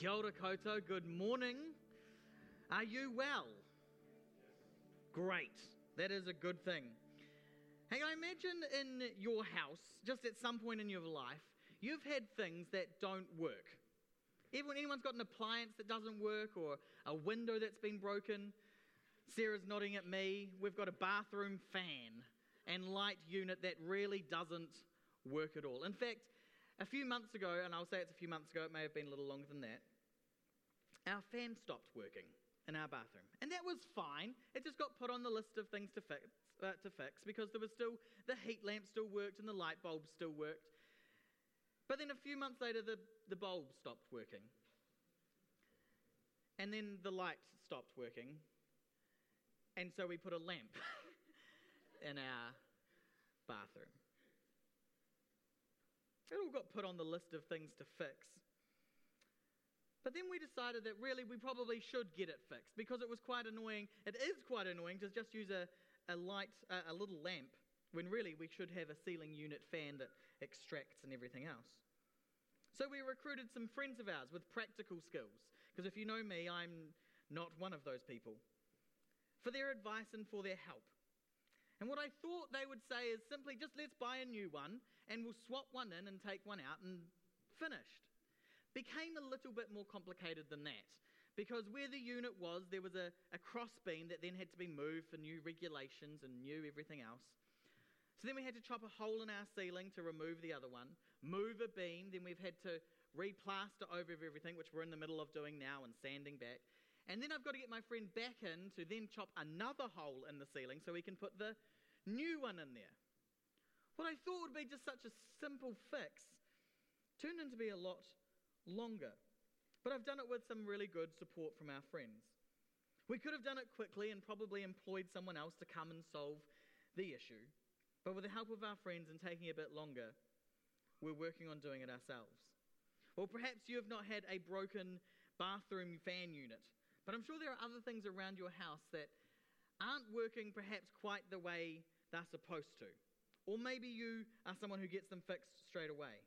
Kia ora koutou, good morning. Are you well? Great, that is a good thing. Hey, I imagine in your house, just at some point in your life, you've had things that don't work. Everyone, anyone's got an appliance that doesn't work or a window that's been broken. Sarah's nodding at me. We've got a bathroom fan and light unit that really doesn't work at all. In fact, a few months ago, and I'll say it's a few months ago, it may have been a little longer than that, our fan stopped working in our bathroom. And that was fine. It just got put on the list of things to fix, uh, to fix because there was still, the heat lamp still worked and the light bulb still worked. But then a few months later, the, the bulb stopped working. And then the light stopped working. And so we put a lamp in our bathroom. It all got put on the list of things to fix. But then we decided that really we probably should get it fixed because it was quite annoying. It is quite annoying to just use a, a light, a, a little lamp, when really we should have a ceiling unit fan that extracts and everything else. So we recruited some friends of ours with practical skills, because if you know me, I'm not one of those people, for their advice and for their help. And what I thought they would say is simply just let's buy a new one and we'll swap one in and take one out and finished. Became a little bit more complicated than that because where the unit was, there was a, a cross beam that then had to be moved for new regulations and new everything else. So then we had to chop a hole in our ceiling to remove the other one, move a beam, then we've had to replaster over everything, which we're in the middle of doing now and sanding back. And then I've got to get my friend back in to then chop another hole in the ceiling so we can put the new one in there. What I thought would be just such a simple fix turned into be a lot longer. But I've done it with some really good support from our friends. We could have done it quickly and probably employed someone else to come and solve the issue. But with the help of our friends and taking a bit longer, we're working on doing it ourselves. Or perhaps you have not had a broken bathroom fan unit but I'm sure there are other things around your house that aren't working perhaps quite the way they're supposed to. Or maybe you are someone who gets them fixed straight away.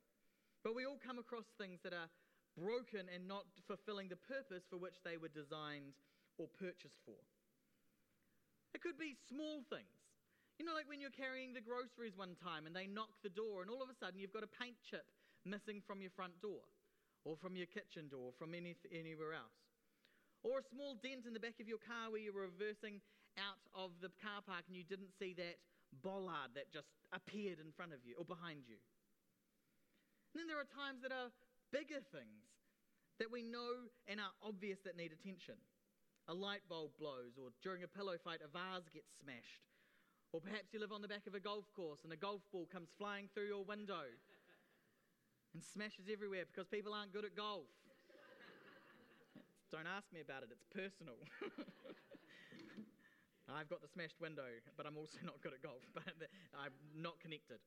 But we all come across things that are broken and not fulfilling the purpose for which they were designed or purchased for. It could be small things. You know, like when you're carrying the groceries one time and they knock the door, and all of a sudden you've got a paint chip missing from your front door, or from your kitchen door, from any, anywhere else. Or a small dent in the back of your car where you were reversing out of the car park and you didn't see that bollard that just appeared in front of you or behind you. And then there are times that are bigger things that we know and are obvious that need attention. A light bulb blows, or during a pillow fight, a vase gets smashed. Or perhaps you live on the back of a golf course and a golf ball comes flying through your window and smashes everywhere because people aren't good at golf. Don't ask me about it, it's personal. I've got the smashed window, but I'm also not good at golf, but I'm not connected.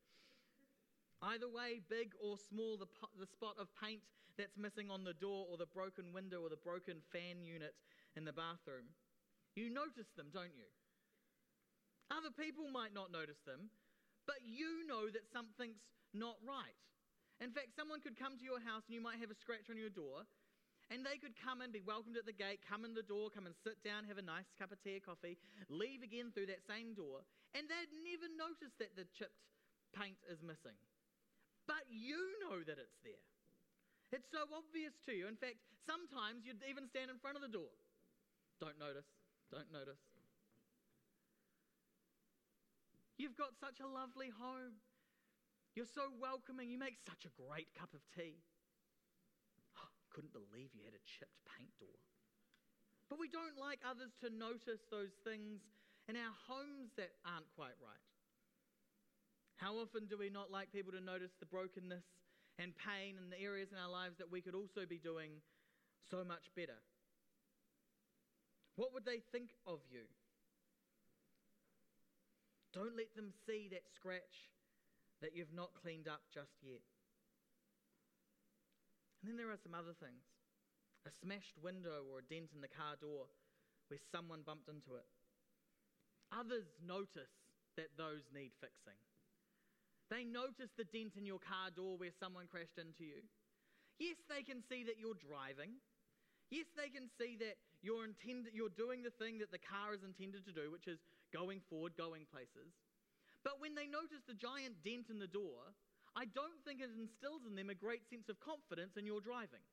Either way, big or small, the, the spot of paint that's missing on the door, or the broken window, or the broken fan unit in the bathroom, you notice them, don't you? Other people might not notice them, but you know that something's not right. In fact, someone could come to your house and you might have a scratch on your door, and they could come and be welcomed at the gate, come in the door, come and sit down, have a nice cup of tea or coffee, leave again through that same door, and they'd never notice that the chipped paint is missing. But you know that it's there. It's so obvious to you. In fact, sometimes you'd even stand in front of the door. Don't notice, don't notice. You've got such a lovely home. You're so welcoming. You make such a great cup of tea oh, couldn't believe you had a chipped paint door. But we don't like others to notice those things in our homes that aren't quite right. How often do we not like people to notice the brokenness and pain in the areas in our lives that we could also be doing so much better? What would they think of you? Don't let them see that scratch that you've not cleaned up just yet. And then there are some other things a smashed window or a dent in the car door where someone bumped into it. Others notice that those need fixing. They notice the dent in your car door where someone crashed into you. Yes, they can see that you're driving. Yes, they can see that you're, intend- you're doing the thing that the car is intended to do, which is going forward, going places. But when they notice the giant dent in the door, I don't think it instills in them a great sense of confidence in your driving.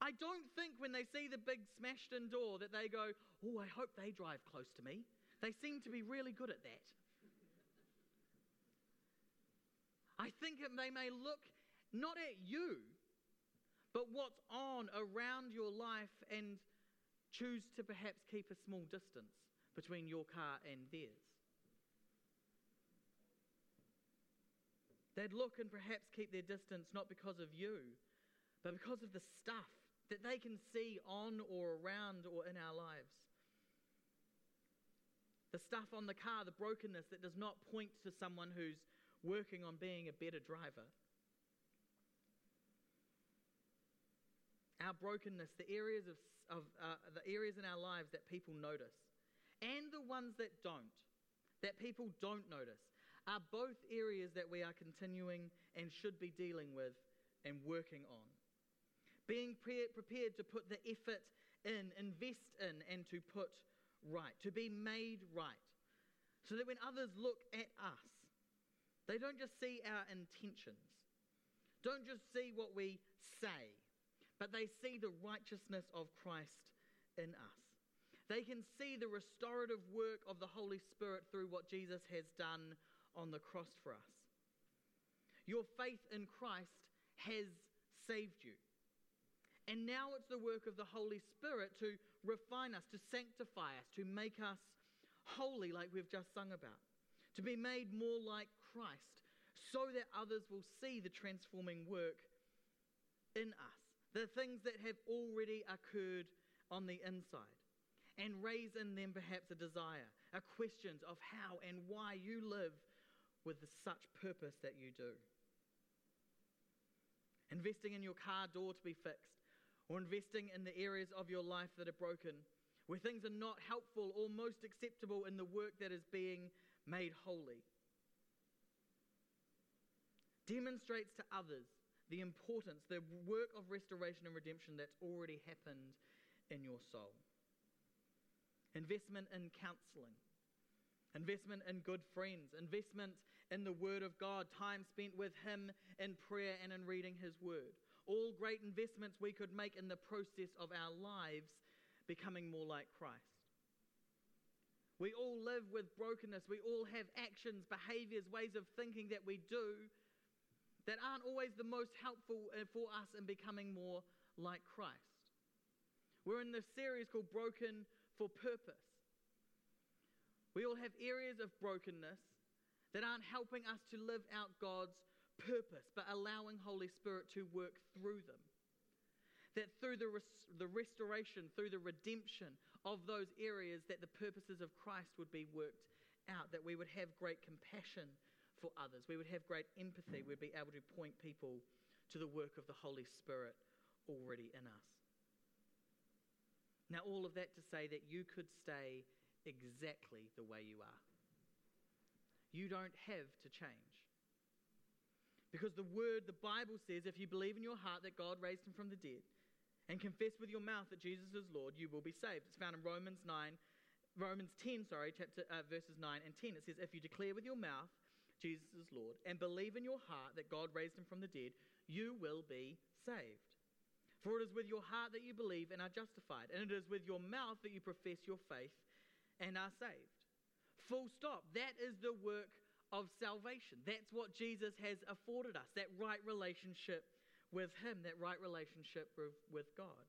I don't think when they see the big smashed in door that they go, Oh, I hope they drive close to me. They seem to be really good at that. I think they may look not at you, but what's on around your life and choose to perhaps keep a small distance between your car and theirs. They'd look and perhaps keep their distance not because of you, but because of the stuff that they can see on or around or in our lives. The stuff on the car, the brokenness that does not point to someone who's working on being a better driver. our brokenness, the areas, of, of uh, the areas in our lives that people notice, and the ones that don't, that people don't notice, are both areas that we are continuing and should be dealing with and working on. Being pre- prepared to put the effort in, invest in, and to put right, to be made right. So that when others look at us, they don't just see our intentions, don't just see what we say, but they see the righteousness of Christ in us. They can see the restorative work of the Holy Spirit through what Jesus has done on the cross for us. Your faith in Christ has saved you. And now it's the work of the Holy Spirit to refine us, to sanctify us, to make us holy, like we've just sung about, to be made more like Christ, so that others will see the transforming work in us the things that have already occurred on the inside, and raise in them perhaps a desire, a questions of how and why you live with such purpose that you do. Investing in your car door to be fixed, or investing in the areas of your life that are broken, where things are not helpful or most acceptable in the work that is being made holy. Demonstrates to others the importance, the work of restoration and redemption that's already happened in your soul. Investment in counseling, investment in good friends, investment in the Word of God, time spent with Him in prayer and in reading His Word. All great investments we could make in the process of our lives becoming more like Christ. We all live with brokenness. We all have actions, behaviors, ways of thinking that we do that aren't always the most helpful uh, for us in becoming more like Christ. We're in this series called Broken for Purpose. We all have areas of brokenness that aren't helping us to live out God's purpose, but allowing Holy Spirit to work through them. That through the, res- the restoration, through the redemption of those areas, that the purposes of Christ would be worked out, that we would have great compassion for others. We would have great empathy. We'd be able to point people to the work of the Holy Spirit already in us. Now, all of that to say that you could stay exactly the way you are. You don't have to change. Because the word, the Bible says, if you believe in your heart that God raised him from the dead and confess with your mouth that Jesus is Lord, you will be saved. It's found in Romans 9, Romans 10, sorry, chapter, uh, verses 9 and 10. It says, if you declare with your mouth Jesus is Lord, and believe in your heart that God raised him from the dead, you will be saved. For it is with your heart that you believe and are justified, and it is with your mouth that you profess your faith and are saved. Full stop. That is the work of salvation. That's what Jesus has afforded us that right relationship with Him, that right relationship with, God.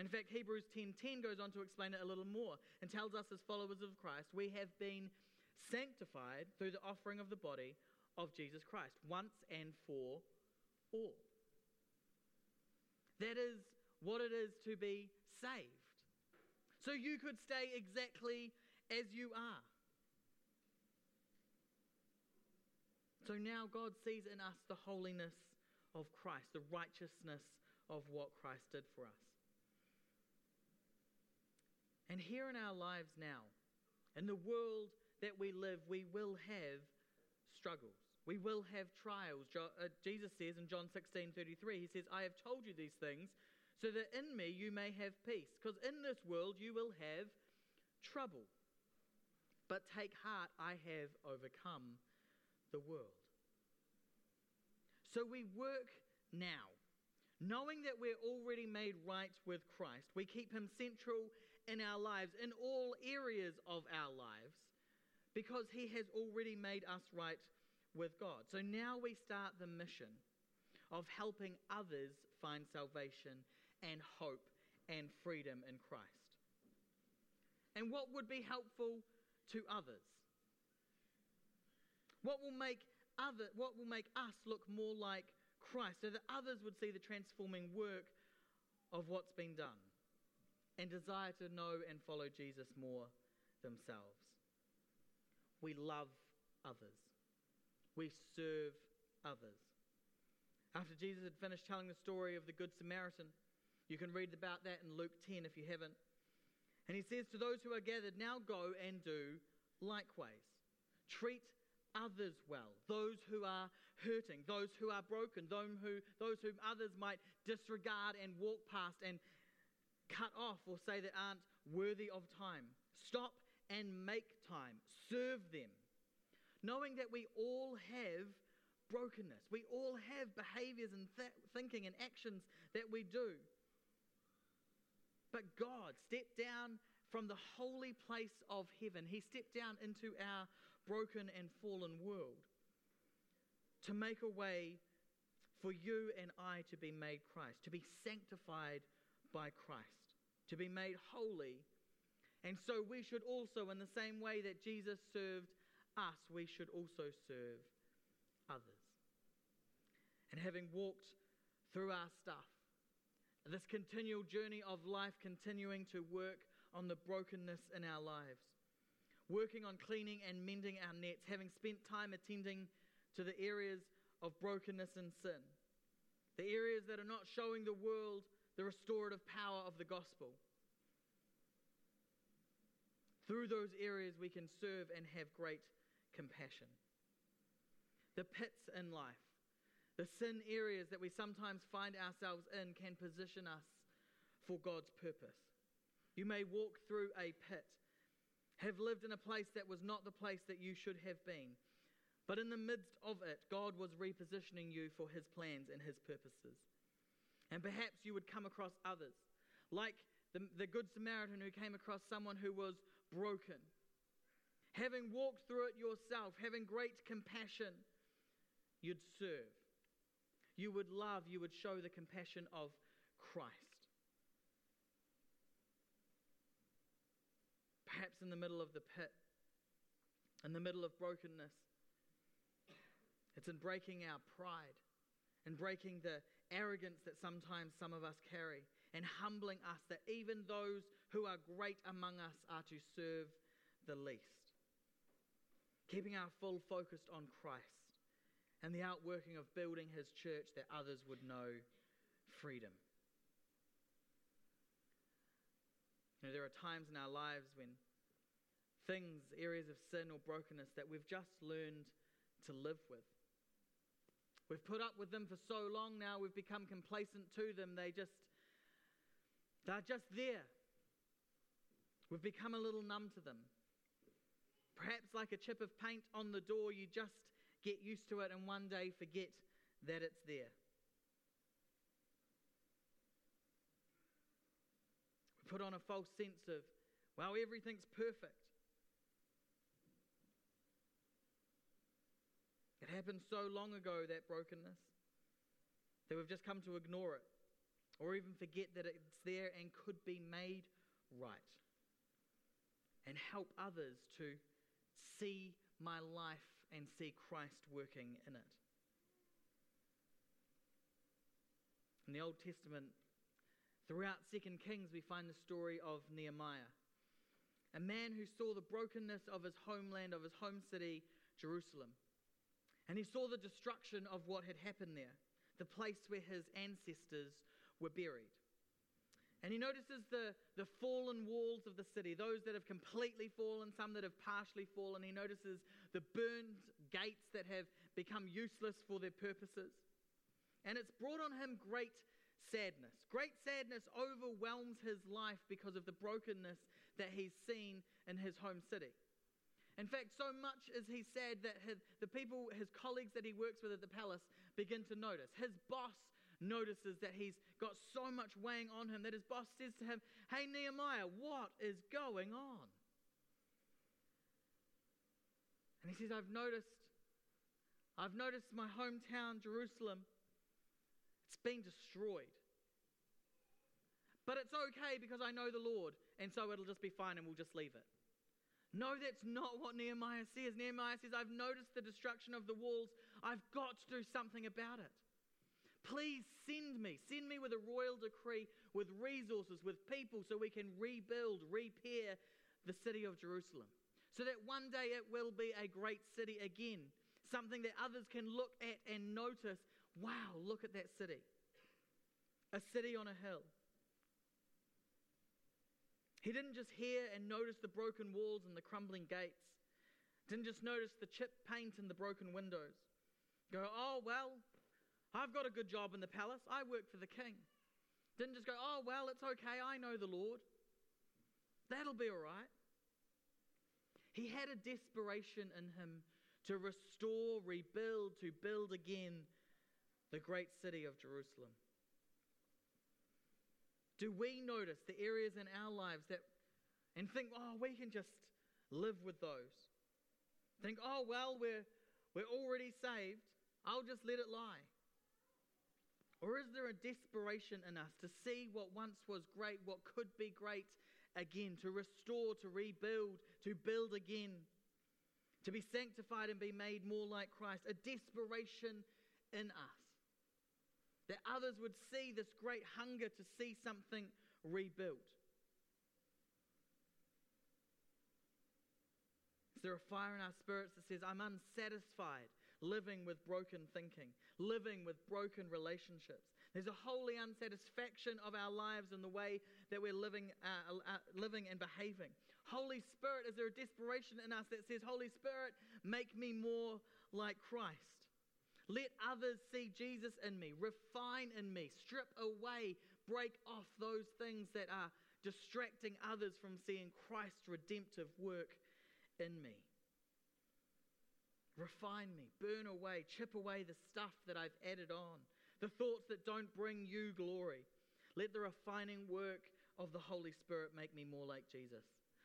In fact, Hebrews 10:10 10 goes on to explain it a little more and tells us as followers of Christ, we have been sanctified through the offering of the body of Jesus Christ, once and for all. That is what it is to be saved. So you could stay exactly as you are. So now God sees in us the holiness of Christ, the righteousness of what Christ did for us. And here in our lives now, in the world that we live, we will have struggles. We will have trials. Uh, Jesus says in John 16 33, He says, I have told you these things so that in me you may have peace. Because in this world you will have trouble. But take heart, I have overcome the world. So we work now, knowing that we're already made right with Christ. We keep him central in our lives, in all areas of our lives, because he has already made us right with God. So now we start the mission of helping others find salvation and hope and freedom in Christ. And what would be helpful to others? What will make other what will make us look more like Christ so that others would see the transforming work of what's been done and desire to know and follow Jesus more themselves. We love others. We serve others. After Jesus had finished telling the story of the Good Samaritan, you can read about that in Luke 10 if you haven't. And he says to those who are gathered, Now go and do likewise. Treat others well, those who are hurting, those who are broken, those, who, those whom others might disregard and walk past and cut off or say that aren't worthy of time. Stop and make time. Serve them. Knowing that we all have brokenness, we all have behaviors and th- thinking and actions that we do. But God stepped down from the holy place of heaven. He stepped down into our broken and fallen world to make a way for you and I to be made Christ, to be sanctified by Christ, to be made holy. And so we should also, in the same way that Jesus served us, we should also serve others. And having walked through our stuff, this continual journey of life, continuing to work on the brokenness in our lives, working on cleaning and mending our nets, having spent time attending to the areas of brokenness and sin, the areas that are not showing the world the restorative power of the gospel. Through those areas, we can serve and have great compassion. The pits in life, the sin areas that we sometimes find ourselves in can position us for God's purpose. You may walk through a pit, have lived in a place that was not the place that you should have been, but in the midst of it, God was repositioning you for His plans and His purposes. And perhaps you would come across others, like the, the Good Samaritan who came across someone who was broken. Having walked through it yourself, having great compassion, you'd serve you would love, you would show the compassion of Christ. Perhaps in the middle of the pit, in the middle of brokenness, it's in breaking our pride and breaking the arrogance that sometimes some of us carry and humbling us that even those who are great among us are to serve the least. Keeping our full focus on Christ and the outworking of building his church that others would know freedom. You know, there are times in our lives when things, areas of sin or brokenness that we've just learned to live with. We've put up with them for so long now, we've become complacent to them. They just, they're just there. We've become a little numb to them. Perhaps like a chip of paint on the door, you just get used to it, and one day forget that it's there. We put on a false sense of, wow, everything's perfect. It happened so long ago, that brokenness, that we've just come to ignore it or even forget that it's there and could be made right. And help others to see my life and see Christ working in it. In the Old Testament, throughout Second Kings, we find the story of Nehemiah, a man who saw the brokenness of his homeland, of his home city, Jerusalem. And he saw the destruction of what had happened there, the place where his ancestors were buried. And he notices the, the fallen walls of the city, those that have completely fallen, some that have partially fallen. He notices the burned gates that have become useless for their purposes. And it's brought on him great sadness. Great sadness overwhelms his life because of the brokenness that he's seen in his home city. In fact, so much is he sad that his, the people, his colleagues that he works with at the palace, begin to notice. His boss notices that he's got so much weighing on him that his boss says to him, Hey, Nehemiah, what is going on? And he says, I've noticed, I've noticed my hometown, Jerusalem, it's been destroyed. But it's okay because I know the Lord, and so it'll just be fine and we'll just leave it. No, that's not what Nehemiah says. Nehemiah says, I've noticed the destruction of the walls. I've got to do something about it. Please send me. Send me with a royal decree, with resources, with people, so we can rebuild, repair the city of Jerusalem. So that one day it will be a great city again. Something that others can look at and notice wow, look at that city. A city on a hill. He didn't just hear and notice the broken walls and the crumbling gates. Didn't just notice the chipped paint and the broken windows. Go, oh, well, I've got a good job in the palace. I work for the king. Didn't just go, oh, well, it's okay. I know the Lord. That'll be all right. He had a desperation in him to restore, rebuild, to build again the great city of Jerusalem. Do we notice the areas in our lives that, and think, oh, we can just live with those? Think, oh, well, we're, we're already saved. I'll just let it lie. Or is there a desperation in us to see what once was great, what could be great again, to restore, to rebuild, to build again, to be sanctified and be made more like Christ? A desperation in us that others would see this great hunger to see something rebuilt. Is there a fire in our spirits that says, I'm unsatisfied living with broken thinking, living with broken relationships? There's a holy unsatisfaction of our lives in the way that we're living, uh, uh, living and behaving. Holy Spirit, is there a desperation in us that says, Holy Spirit, make me more like Christ? Let others see Jesus in me, refine in me, strip away, break off those things that are distracting others from seeing Christ's redemptive work in me. Refine me, burn away, chip away the stuff that I've added on, the thoughts that don't bring you glory. Let the refining work of the Holy Spirit make me more like Jesus.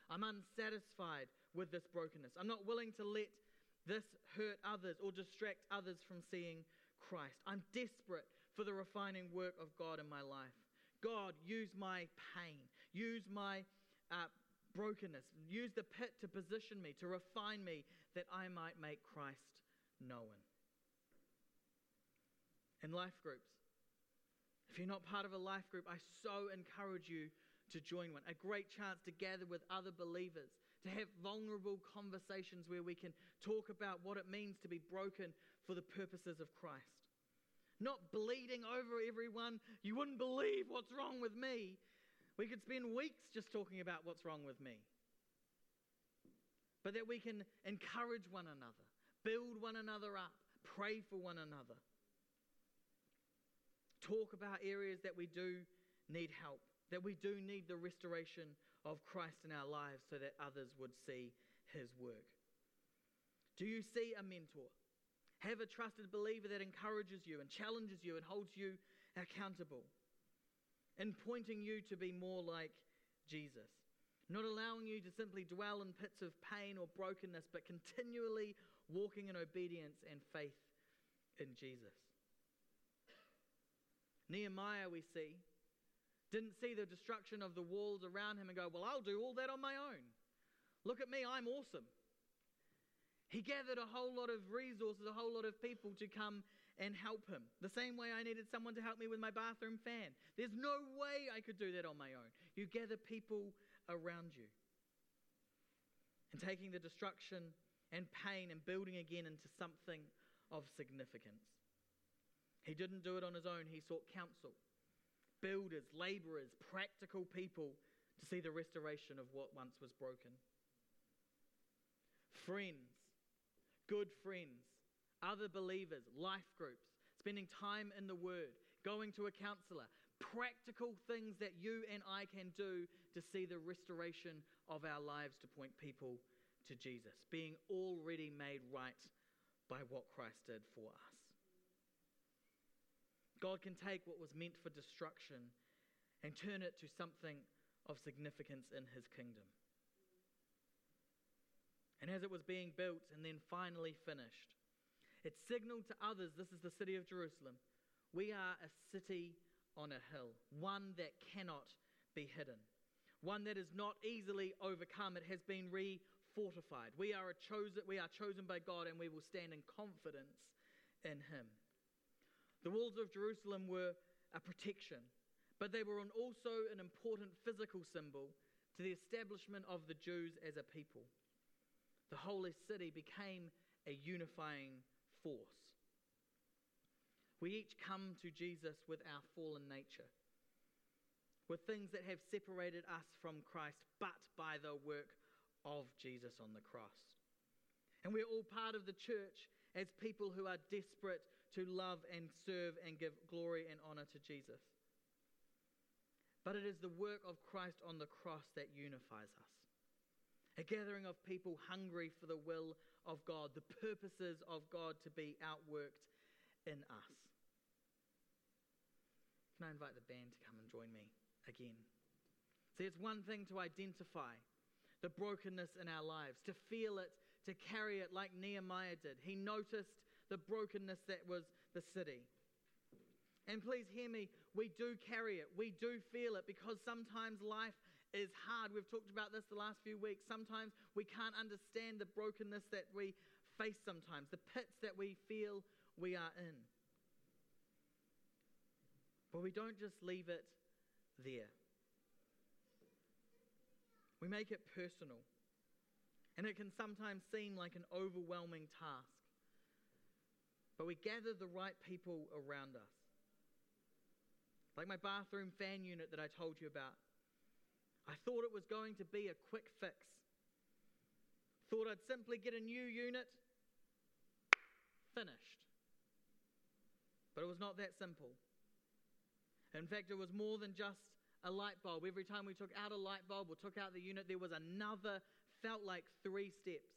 I'm unsatisfied with this brokenness. I'm not willing to let this hurt others or distract others from seeing Christ. I'm desperate for the refining work of God in my life. God, use my pain, use my uh, brokenness, use the pit to position me, to refine me, that I might make Christ known. In life groups, if you're not part of a life group, I so encourage you to join one. A great chance to gather with other believers to have vulnerable conversations where we can talk about what it means to be broken for the purposes of Christ. Not bleeding over everyone. You wouldn't believe what's wrong with me. We could spend weeks just talking about what's wrong with me. But that we can encourage one another, build one another up, pray for one another, talk about areas that we do need help, that we do need the restoration of Christ in our lives so that others would see his work? Do you see a mentor? Have a trusted believer that encourages you and challenges you and holds you accountable and pointing you to be more like Jesus. Not allowing you to simply dwell in pits of pain or brokenness, but continually walking in obedience and faith in Jesus. Nehemiah, we see, didn't see the destruction of the walls around him and go, Well, I'll do all that on my own. Look at me, I'm awesome. He gathered a whole lot of resources, a whole lot of people to come and help him. The same way I needed someone to help me with my bathroom fan. There's no way I could do that on my own. You gather people around you. And taking the destruction and pain and building again into something of significance. He didn't do it on his own, he sought counsel builders, laborers, practical people to see the restoration of what once was broken. Friends, good friends, other believers, life groups, spending time in the Word, going to a counselor, practical things that you and I can do to see the restoration of our lives to point people to Jesus, being already made right by what Christ did for us. God can take what was meant for destruction and turn it to something of significance in his kingdom. And as it was being built and then finally finished, it signaled to others this is the city of Jerusalem. We are a city on a hill, one that cannot be hidden, one that is not easily overcome. It has been re fortified. We are, a chosen, we are chosen by God and we will stand in confidence in Him. The walls of Jerusalem were a protection, but they were also an important physical symbol to the establishment of the Jews as a people. The holy city became a unifying force. We each come to Jesus with our fallen nature, with things that have separated us from Christ, but by the work of Jesus on the cross. And we're all part of the church as people who are desperate to love and serve and give glory and honor to Jesus. But it is the work of Christ on the cross that unifies us. A gathering of people hungry for the will of God, the purposes of God to be outworked in us. Can I invite the band to come and join me again? See, it's one thing to identify the brokenness in our lives, to feel it, to carry it like Nehemiah did. He noticed the brokenness that was the city. And please hear me, we do carry it, we do feel it because sometimes life is hard. We've talked about this the last few weeks. Sometimes we can't understand the brokenness that we face sometimes, the pits that we feel we are in. But we don't just leave it there. We make it personal. And it can sometimes seem like an overwhelming task. But we gather the right people around us. Like my bathroom fan unit that I told you about. I thought it was going to be a quick fix. Thought I'd simply get a new unit, finished. But it was not that simple. In fact, it was more than just a light bulb. Every time we took out a light bulb or took out the unit, there was another, felt like three steps.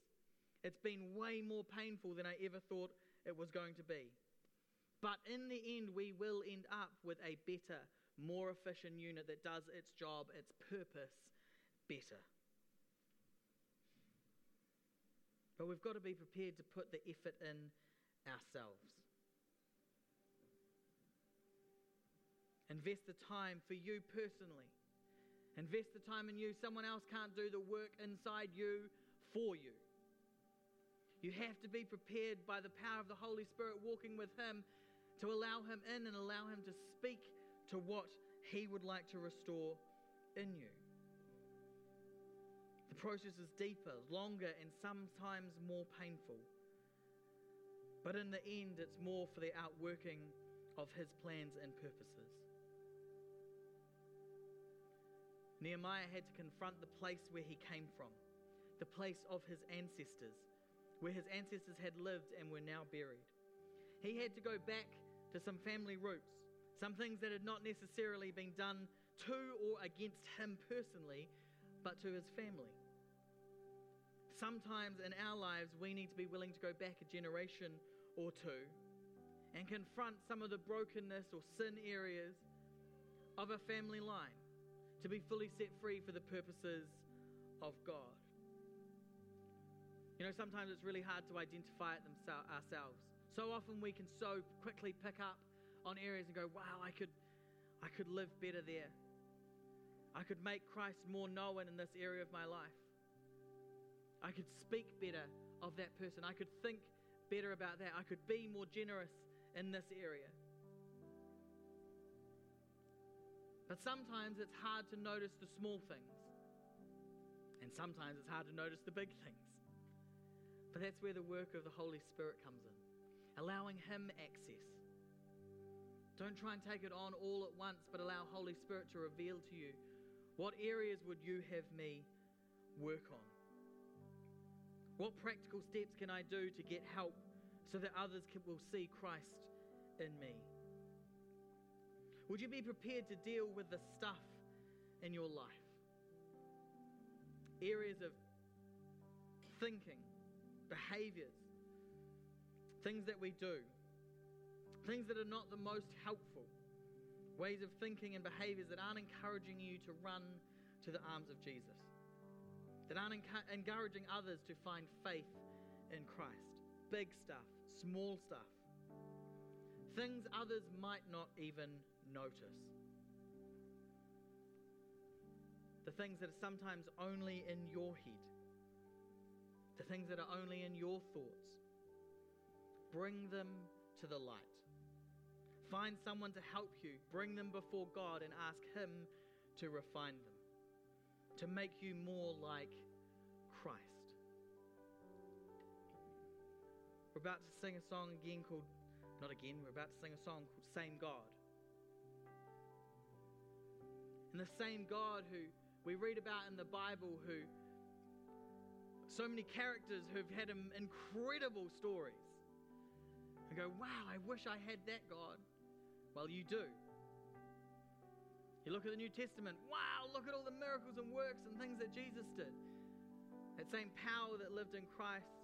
It's been way more painful than I ever thought it was going to be. But in the end, we will end up with a better, more efficient unit that does its job, its purpose better. But we've got to be prepared to put the effort in ourselves. Invest the time for you personally. Invest the time in you. Someone else can't do the work inside you for you. You have to be prepared by the power of the Holy Spirit walking with Him to allow Him in and allow Him to speak to what He would like to restore in you. The process is deeper, longer, and sometimes more painful. But in the end, it's more for the outworking of His plans and purposes. Nehemiah had to confront the place where he came from, the place of his ancestors, where his ancestors had lived and were now buried. He had to go back to some family roots, some things that had not necessarily been done to or against him personally, but to his family. Sometimes in our lives, we need to be willing to go back a generation or two and confront some of the brokenness or sin areas of a family line to be fully set free for the purposes of God. You know, sometimes it's really hard to identify it themselves, ourselves. So often we can so quickly pick up on areas and go, wow, I could, I could live better there. I could make Christ more known in this area of my life. I could speak better of that person. I could think better about that. I could be more generous in this area. But sometimes it's hard to notice the small things. And sometimes it's hard to notice the big things. But that's where the work of the Holy Spirit comes in, allowing Him access. Don't try and take it on all at once, but allow Holy Spirit to reveal to you what areas would you have me work on? What practical steps can I do to get help so that others can, will see Christ in me? Would you be prepared to deal with the stuff in your life? Areas of thinking, behaviors, things that we do, things that are not the most helpful, ways of thinking and behaviors that aren't encouraging you to run to the arms of Jesus, that aren't encouraging others to find faith in Christ. Big stuff, small stuff, things others might not even notice. The things that are sometimes only in your head, the things that are only in your thoughts. Bring them to the light. Find someone to help you. Bring them before God and ask Him to refine them, to make you more like Christ. We're about to sing a song again called, not again, we're about to sing a song called Same God. The same God who we read about in the Bible, who so many characters who've had incredible stories. And go, wow, I wish I had that God. Well, you do. You look at the New Testament, wow, look at all the miracles and works and things that Jesus did. That same power that lived in Christ,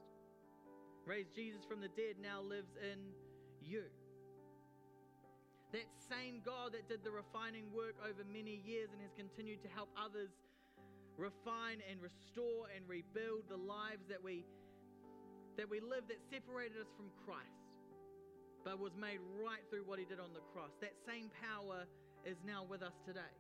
raised Jesus from the dead, now lives in you. That same God that did the refining work over many years and has continued to help others refine and restore and rebuild the lives that we that we lived that separated us from Christ but was made right through what he did on the cross. That same power is now with us today.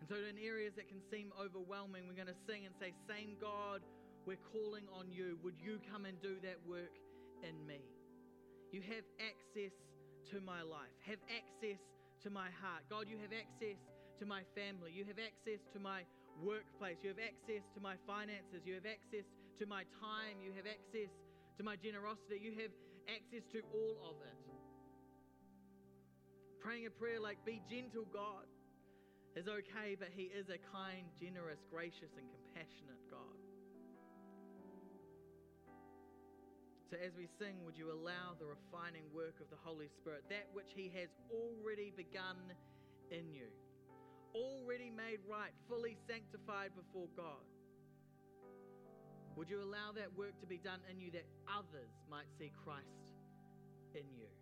And so in areas that can seem overwhelming we're going to sing and say same God we're calling on you. Would you come and do that work in me? You have access to my life have access to my heart God you have access to my family. You have access to my workplace. You have access to my finances. You have access to my time. You have access to my generosity. You have access to all of it. Praying a prayer like, Be gentle, God, is okay, but He is a kind, generous, gracious, and compassionate God. So, as we sing, would you allow the refining work of the Holy Spirit, that which He has already begun in you? already made right, fully sanctified before God. Would you allow that work to be done in you that others might see Christ in you?